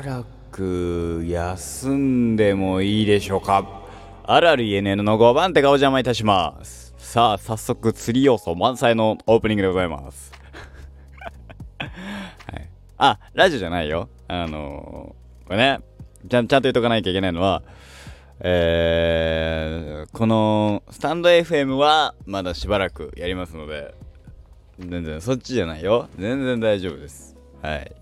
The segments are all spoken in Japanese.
ばらく休んでもいいでしょうか。あるある ENN の5番手がお邪魔いたします。さあ早速釣り要素満載のオープニングでございます。はい、あラジオじゃないよ。あのー、これね。ちゃんちゃんと言っとかなきゃいけないのはえー、このスタンド FM はまだしばらくやりますので全然そっちじゃないよ。全然大丈夫です。はい。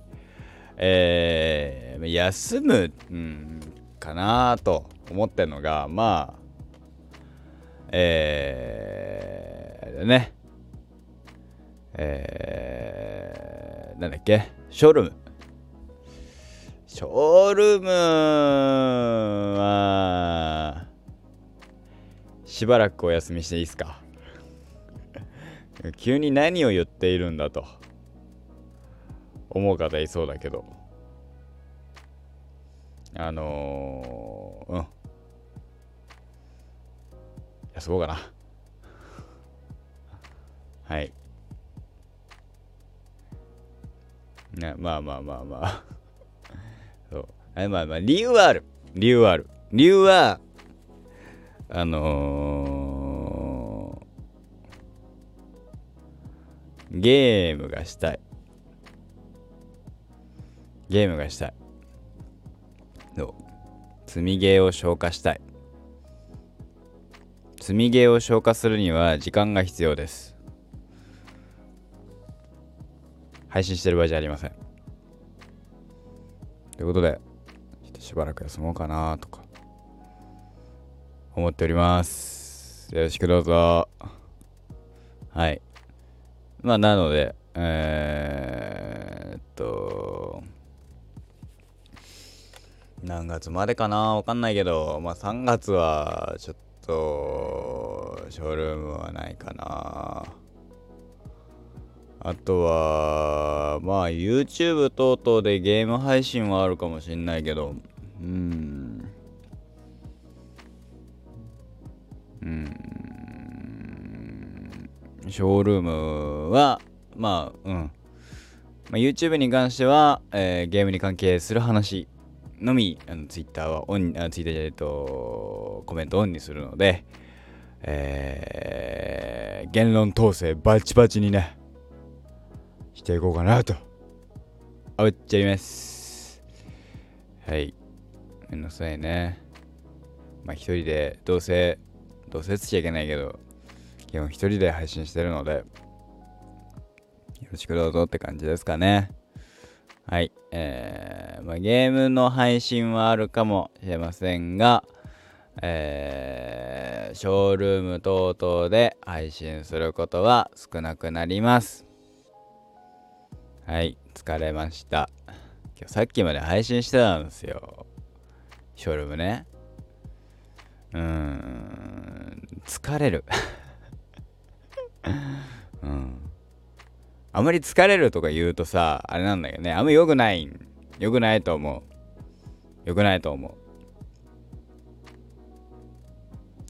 えー、休む、うん、かなと思ってんのがまあえー、ね。えー、なんだっけ？ショールーム。ショールームはしばらくお休みしていいですか？急に何を言っているんだと思う方いそうだけど。あのー、うん。休もうかな。はい。ねまあまあまあまあ。そう。まあまあ理由はある。理由はある。理由はあのー、ゲームがしたい。ゲームがしたい。そう。積みゲーを消化したい。積みゲーを消化するには時間が必要です。配信してる場合じゃありません。ということでちょっとしばらく休もうかなとか。思っております。よろしくどうぞ。はい。まあなのでえー、っと何月までかな？わかんないけど、まあ3月はちょっと、ショールームはないかな。あとは、まあ YouTube 等々でゲーム配信はあるかもしんないけど、うん。うん。ショールームは、まあ、うん。まあ、YouTube に関しては、えー、ゲームに関係する話のみあのツイッターはオンあツイッターじゃないとコメントオンにするので、えー、言論統制バチバチにねしていこうかなと思っちゃいます。はい。めんどくさいね。まあ一人でどうせどうせつちゃいけないけど基本一人で配信してるのでよろしくどうぞって感じですかね。はい。えー、まあ、ゲームの配信はあるかもしれませんが、えー、ショールーム等々で配信することは少なくなります。はい、疲れました。今日さっきまで配信してたんですよ。ショールームね。うーん、疲れる。あまり疲れるとか言うとさ、あれなんだけどね、あんま良くない。良くないと思う。良くないと思う。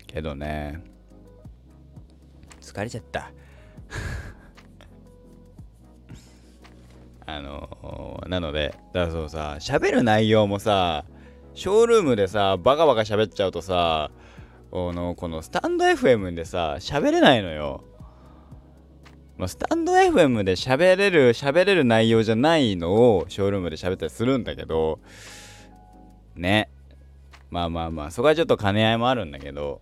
けどね、疲れちゃった。あのー、なので、だからそうさ、喋る内容もさ、ショールームでさ、バカバカ喋っちゃうとさ、このこのスタンド FM でさ、喋れないのよ。ま、スタンド FM で喋れる、喋れる内容じゃないのをショールームで喋ったりするんだけど、ね。まあまあまあ、そこはちょっと兼ね合いもあるんだけど、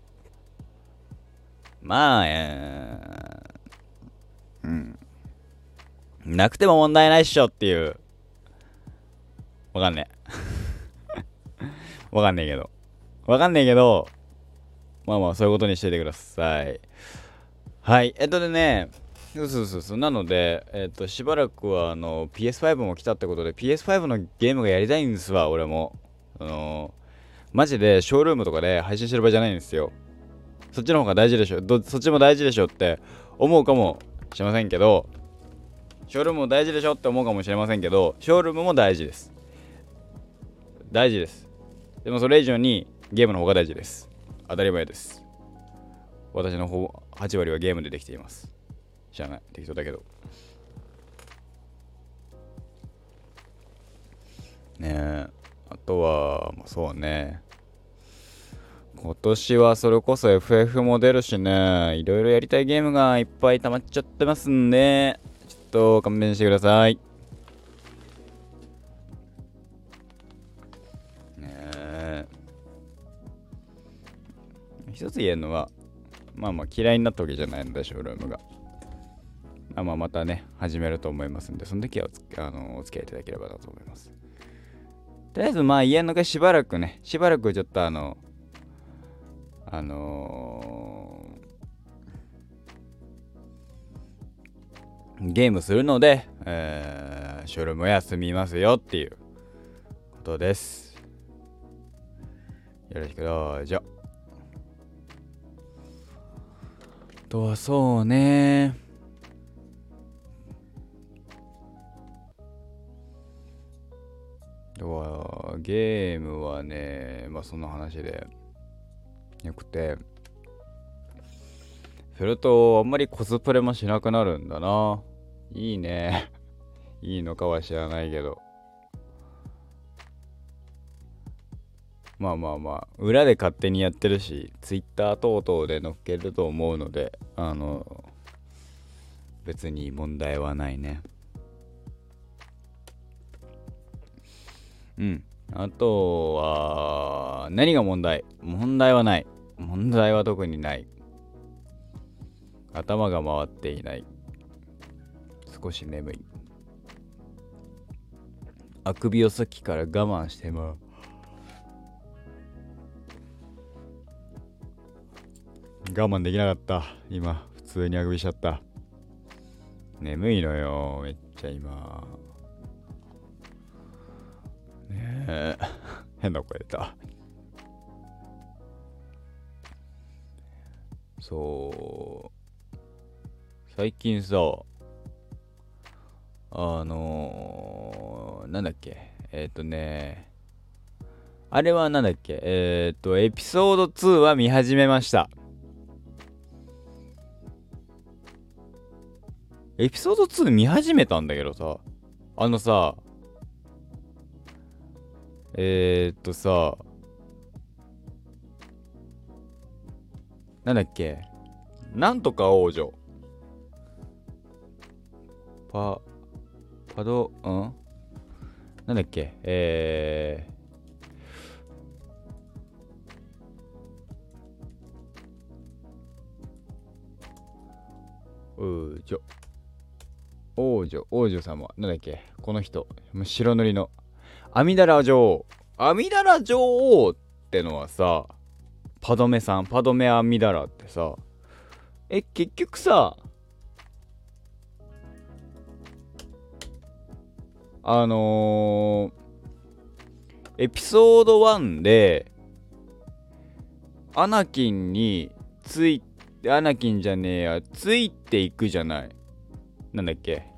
まあ、えー、うん。なくても問題ないっしょっていう。わかんねえ。わかんねえけど。わかんねえけど、まあまあ、そういうことにしててください。はい。えっとでね、そうそうそうそう。なので、えっ、ー、としばらくはあの PS5 も来たってことで PS5 のゲームがやりたいんですわ俺も。あのマジでショールームとかで配信してる場合じゃないんですよ。そっちの方が大事でしょ。どそっちも大事でしょって思うかもしれませんけどショールームも大事でしょって思うかもしれませんけどショールームも大事です。大事です。でもそれ以上にゲームの方が大事です。当たり前です。私の方8割はゲームでできています。知らない。適当だけど。ねえあとは、まあ、そうね。今年はそれこそ FF も出るしね。いろいろやりたいゲームがいっぱい溜まっちゃってますんでちょっと勘弁してください。ねえ。一つ言えるのはまあまあ嫌いになったわけじゃないのでショールームが。あまあまたね始めると思いますんでその時はおあのお付き合いいただければなと思いますとりあえずまあ家の中しばらくねしばらくちょっとあのあのー、ゲームするので、えー、ショールム休みますよっていうことです。よろしくどうぞ。とはそうねゲームはねまあその話でよくて。するとあんまりコスプレもしなくなるんだな。いいね。いいのかは知らないけど。まあまあまあ裏で勝手にやってるし Twitter 等々で載っけると思うのであの別に問題はないね。うん。あとは何が問題？問題はない問題は特にない。頭が回っていない。少し眠い。あくびをさっきから我慢しても我慢できなかった。今、普通にあくびしちゃった。眠いのよ、めっちゃ今。ね。え、変な声出た。そう。最近さあのー、なんだっけ？えっ、ー、とねあれはなんだっけ？えっ、ー、とエピソード2は見始めました。エピソード2見始めたんだけどさ。あのさえー、っとさなんだっけ？なんとか王女。パ、パド、うん？なんだっけ？えー、王女。王女、王女様。なんだっけ？この人。白塗りの。阿弥陀羅女王。阿弥陀羅女王ってのはさ、パドメさんパドメアミダラってさえ結局さあのー、エピソード1でアナキンについアナキンじゃねえやついていくじゃないなんだっけ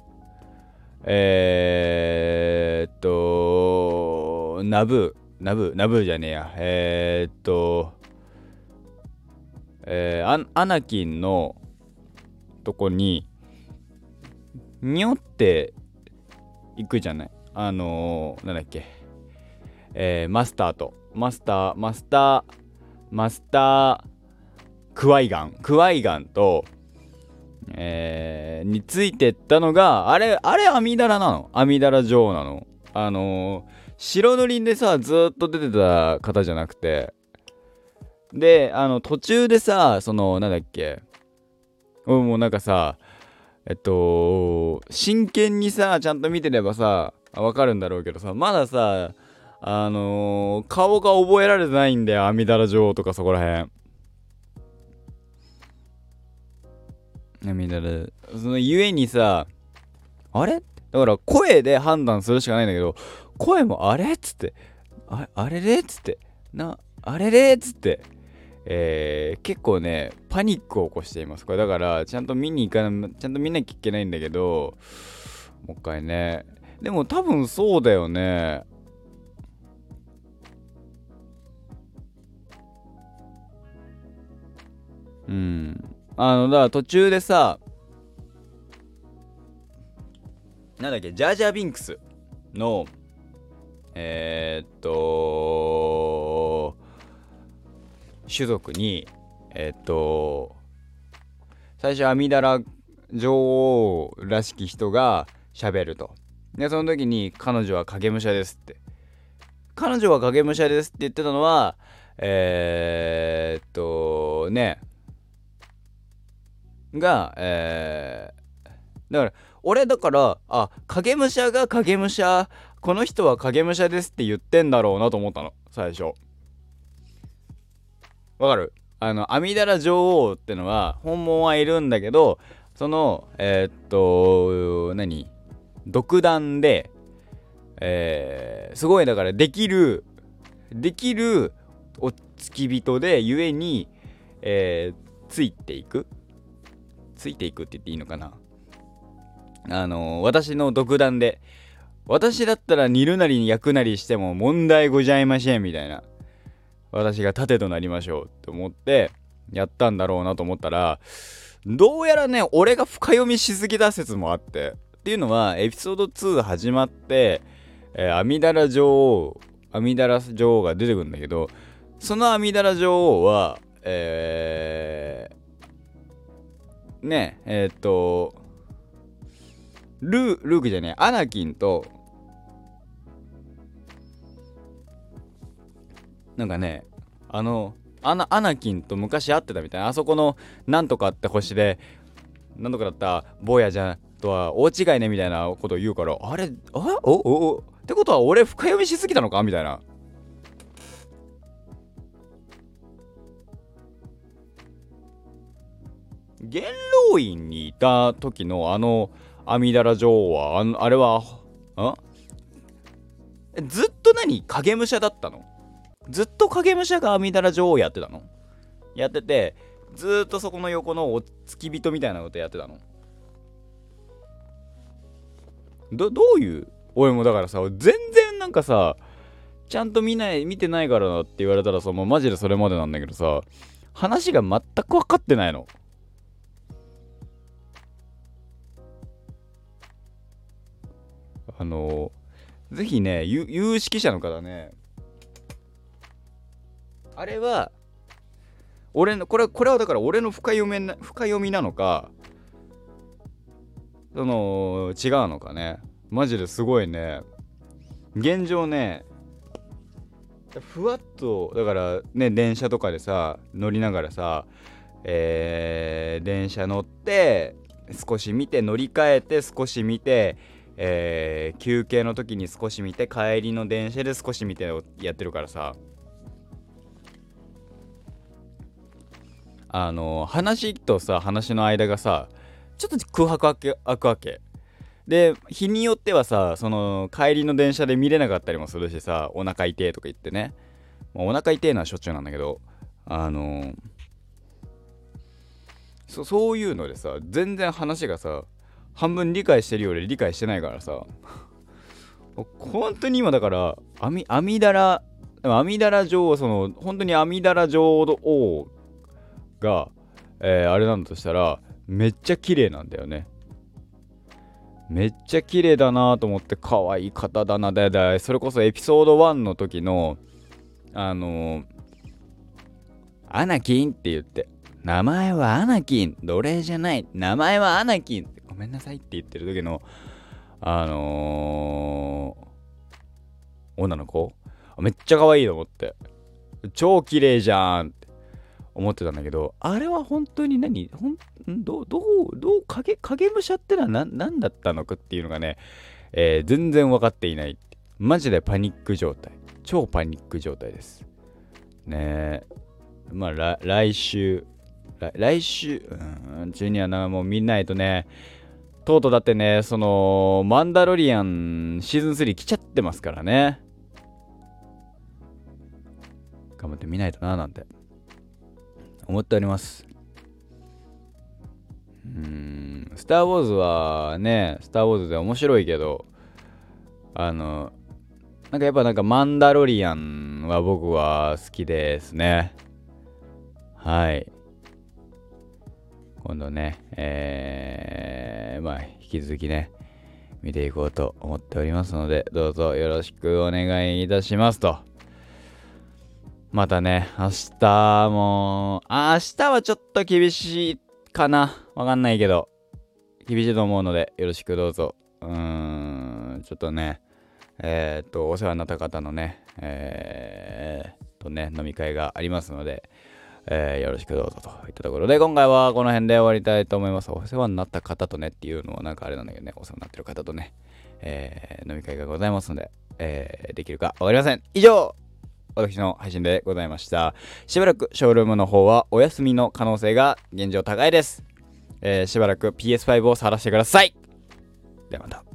えー、っとナブーナブーナブーじゃねえや。えー、っとえー、アナキンのとこににょって行くじゃない？あのー、なんだっけ？えー、マスターと。マスターマスターマスタークワイガン。クワイガンとえー、についてったのがあれあれアミダラなの？アミダラ女王なの？あのー、白塗りでさずっと出てた方じゃなくて。で、あの、途中でさ、その、なんだっけ、もうなんかさ、えっと、真剣にさ、ちゃんと見てればさ、わかるんだろうけどさ、まださ、あのー、顔が覚えられてないんだよ、阿弥陀女王とかそこらへん。阿弥陀羅、そのゆえにさ、あれ？だから声で判断するしかないんだけど、声もあれっつって、ああれれっつって、な、あれれっつって、えー、結構ね、パニックを起こしています。これだから、ちゃんと見に行かない、ちゃんと見なきゃいけないんだけど、もう一回ね。でも多分そうだよね。うん。あの、だから途中でさ、なんだっけ、ジャージャービンクスの、えー、っと種族にえー、っと最初阿弥陀羅女王らしき人が喋ると。でその時に彼女は影武者ですって。彼女は影武者ですって言ってたのはえー、っとねがえー、だから俺だからあ影武者が影武者この人は影武者ですって言ってんだろうなと思ったの最初。わかる？あの阿弥陀羅女王ってのは本物はいるんだけどそのえー、っと何？独断でえー、すごいだからできるできるお付き人でゆえに、えー、ついていく。ついていくって言っていいのかな？あのー、私の独断で私だったら煮るなり焼くなりしても問題ございませんみたいな私が盾となりましょうって思ってやったんだろうなと思ったらどうやらね俺が深読みしすぎた説もあってっていうのはエピソード2始まってえー、阿弥陀羅女王阿弥陀羅女王が出てくるんだけどその阿弥陀羅女王はえー、ねえー、っとルールークじゃねえアナキンとなんかねあのアナアナキンと昔会ってたみたいなあそこのなんとかって星でなんとかだった坊やじゃとは大違いねみたいなことを言うからあれあおおおってことは俺深読みしすぎたのかみたいな。元老院にいた時のあの阿弥陀羅女王はああれはんずっと何影武者だったの？ずっと影武者が阿弥陀羅女王やってたの？やっててずっとそこの横のお付き人みたいなことやってたの？どどういう俺もだからさ全然なんかさちゃんと見ない見てないからなって言われたらさもうマジでそれまでなんだけどさ話が全く分かってないの。あのぜひね有識者の方ねあれは俺のこれこれはだから俺の深読みな深読みなのかその違うのかね。マジですごいね。現状ねふわっとだからね電車とかでさ乗りながらさえー、電車乗って少し見て乗り換えて少し見て、えー、休憩の時に少し見て帰りの電車で少し見てやってるからさ。あの話とさ話の間がさちょっと空白空くわけ。で日によってはさその帰りの電車で見れなかったりもするしさお腹痛いとか言ってね、まあ、お腹痛いのはしょっちゅうなんだけどあの、そそういうのでさ全然話がさ半分理解してるより理解してないからさ。本当に今だから阿弥陀羅阿弥陀羅女王その本当に阿弥陀羅女王が、えー、あれなんだとしたらめっちゃ綺麗なんだよね。めっちゃ綺麗だなと思って可愛い方だなだだそれこそエピソード1の時のあのー、アナキンって言って名前はアナキン。奴隷じゃない。名前はアナキン。めんなさいって言ってる時のあのー、女の子？めっちゃ可愛いと思って超綺麗じゃんって思ってたんだけど、あれは本当に何？ほんどどう、どう影、影武者ってのは何何だったのかっていうのがね、えー、全然分かっていない。マジでパニック状態。超パニック状態です。ねえ。まあ、来週、来週、うん、ジュニアな、もう見ないとね、とうとうだってね、その、マンダロリアンシーズン3来ちゃってますからね。頑張って見ないとな、なんて。思っております。うん、スター・ウォーズはね、スター・ウォーズで面白いけど、あの、なんかやっぱなんかマンダロリアンは僕は好きですね。はい。今度ね、えー、まあ引き続きね、見ていこうと思っておりますので、どうぞよろしくお願いいたしますと。またね、明日も、明日はちょっと厳しいかな。わかんないけど、厳しいと思うので、よろしくどうぞ。うーん、ちょっとね、えー、っと、お世話になった方のね、えー、とね、飲み会がありますので、えー、よろしくどうぞといったところで、今回はこの辺で終わりたいと思います。お世話になった方とねっていうのはなんかあれなんだけどね、お世話になってる方とね、えー、飲み会がございますので、えー、できるかわかりません。以上私の配信でございました。しばらくショールームの方はお休みの可能性が現状高いです。えー、しばらく PS5 を触らせてください。ではまた。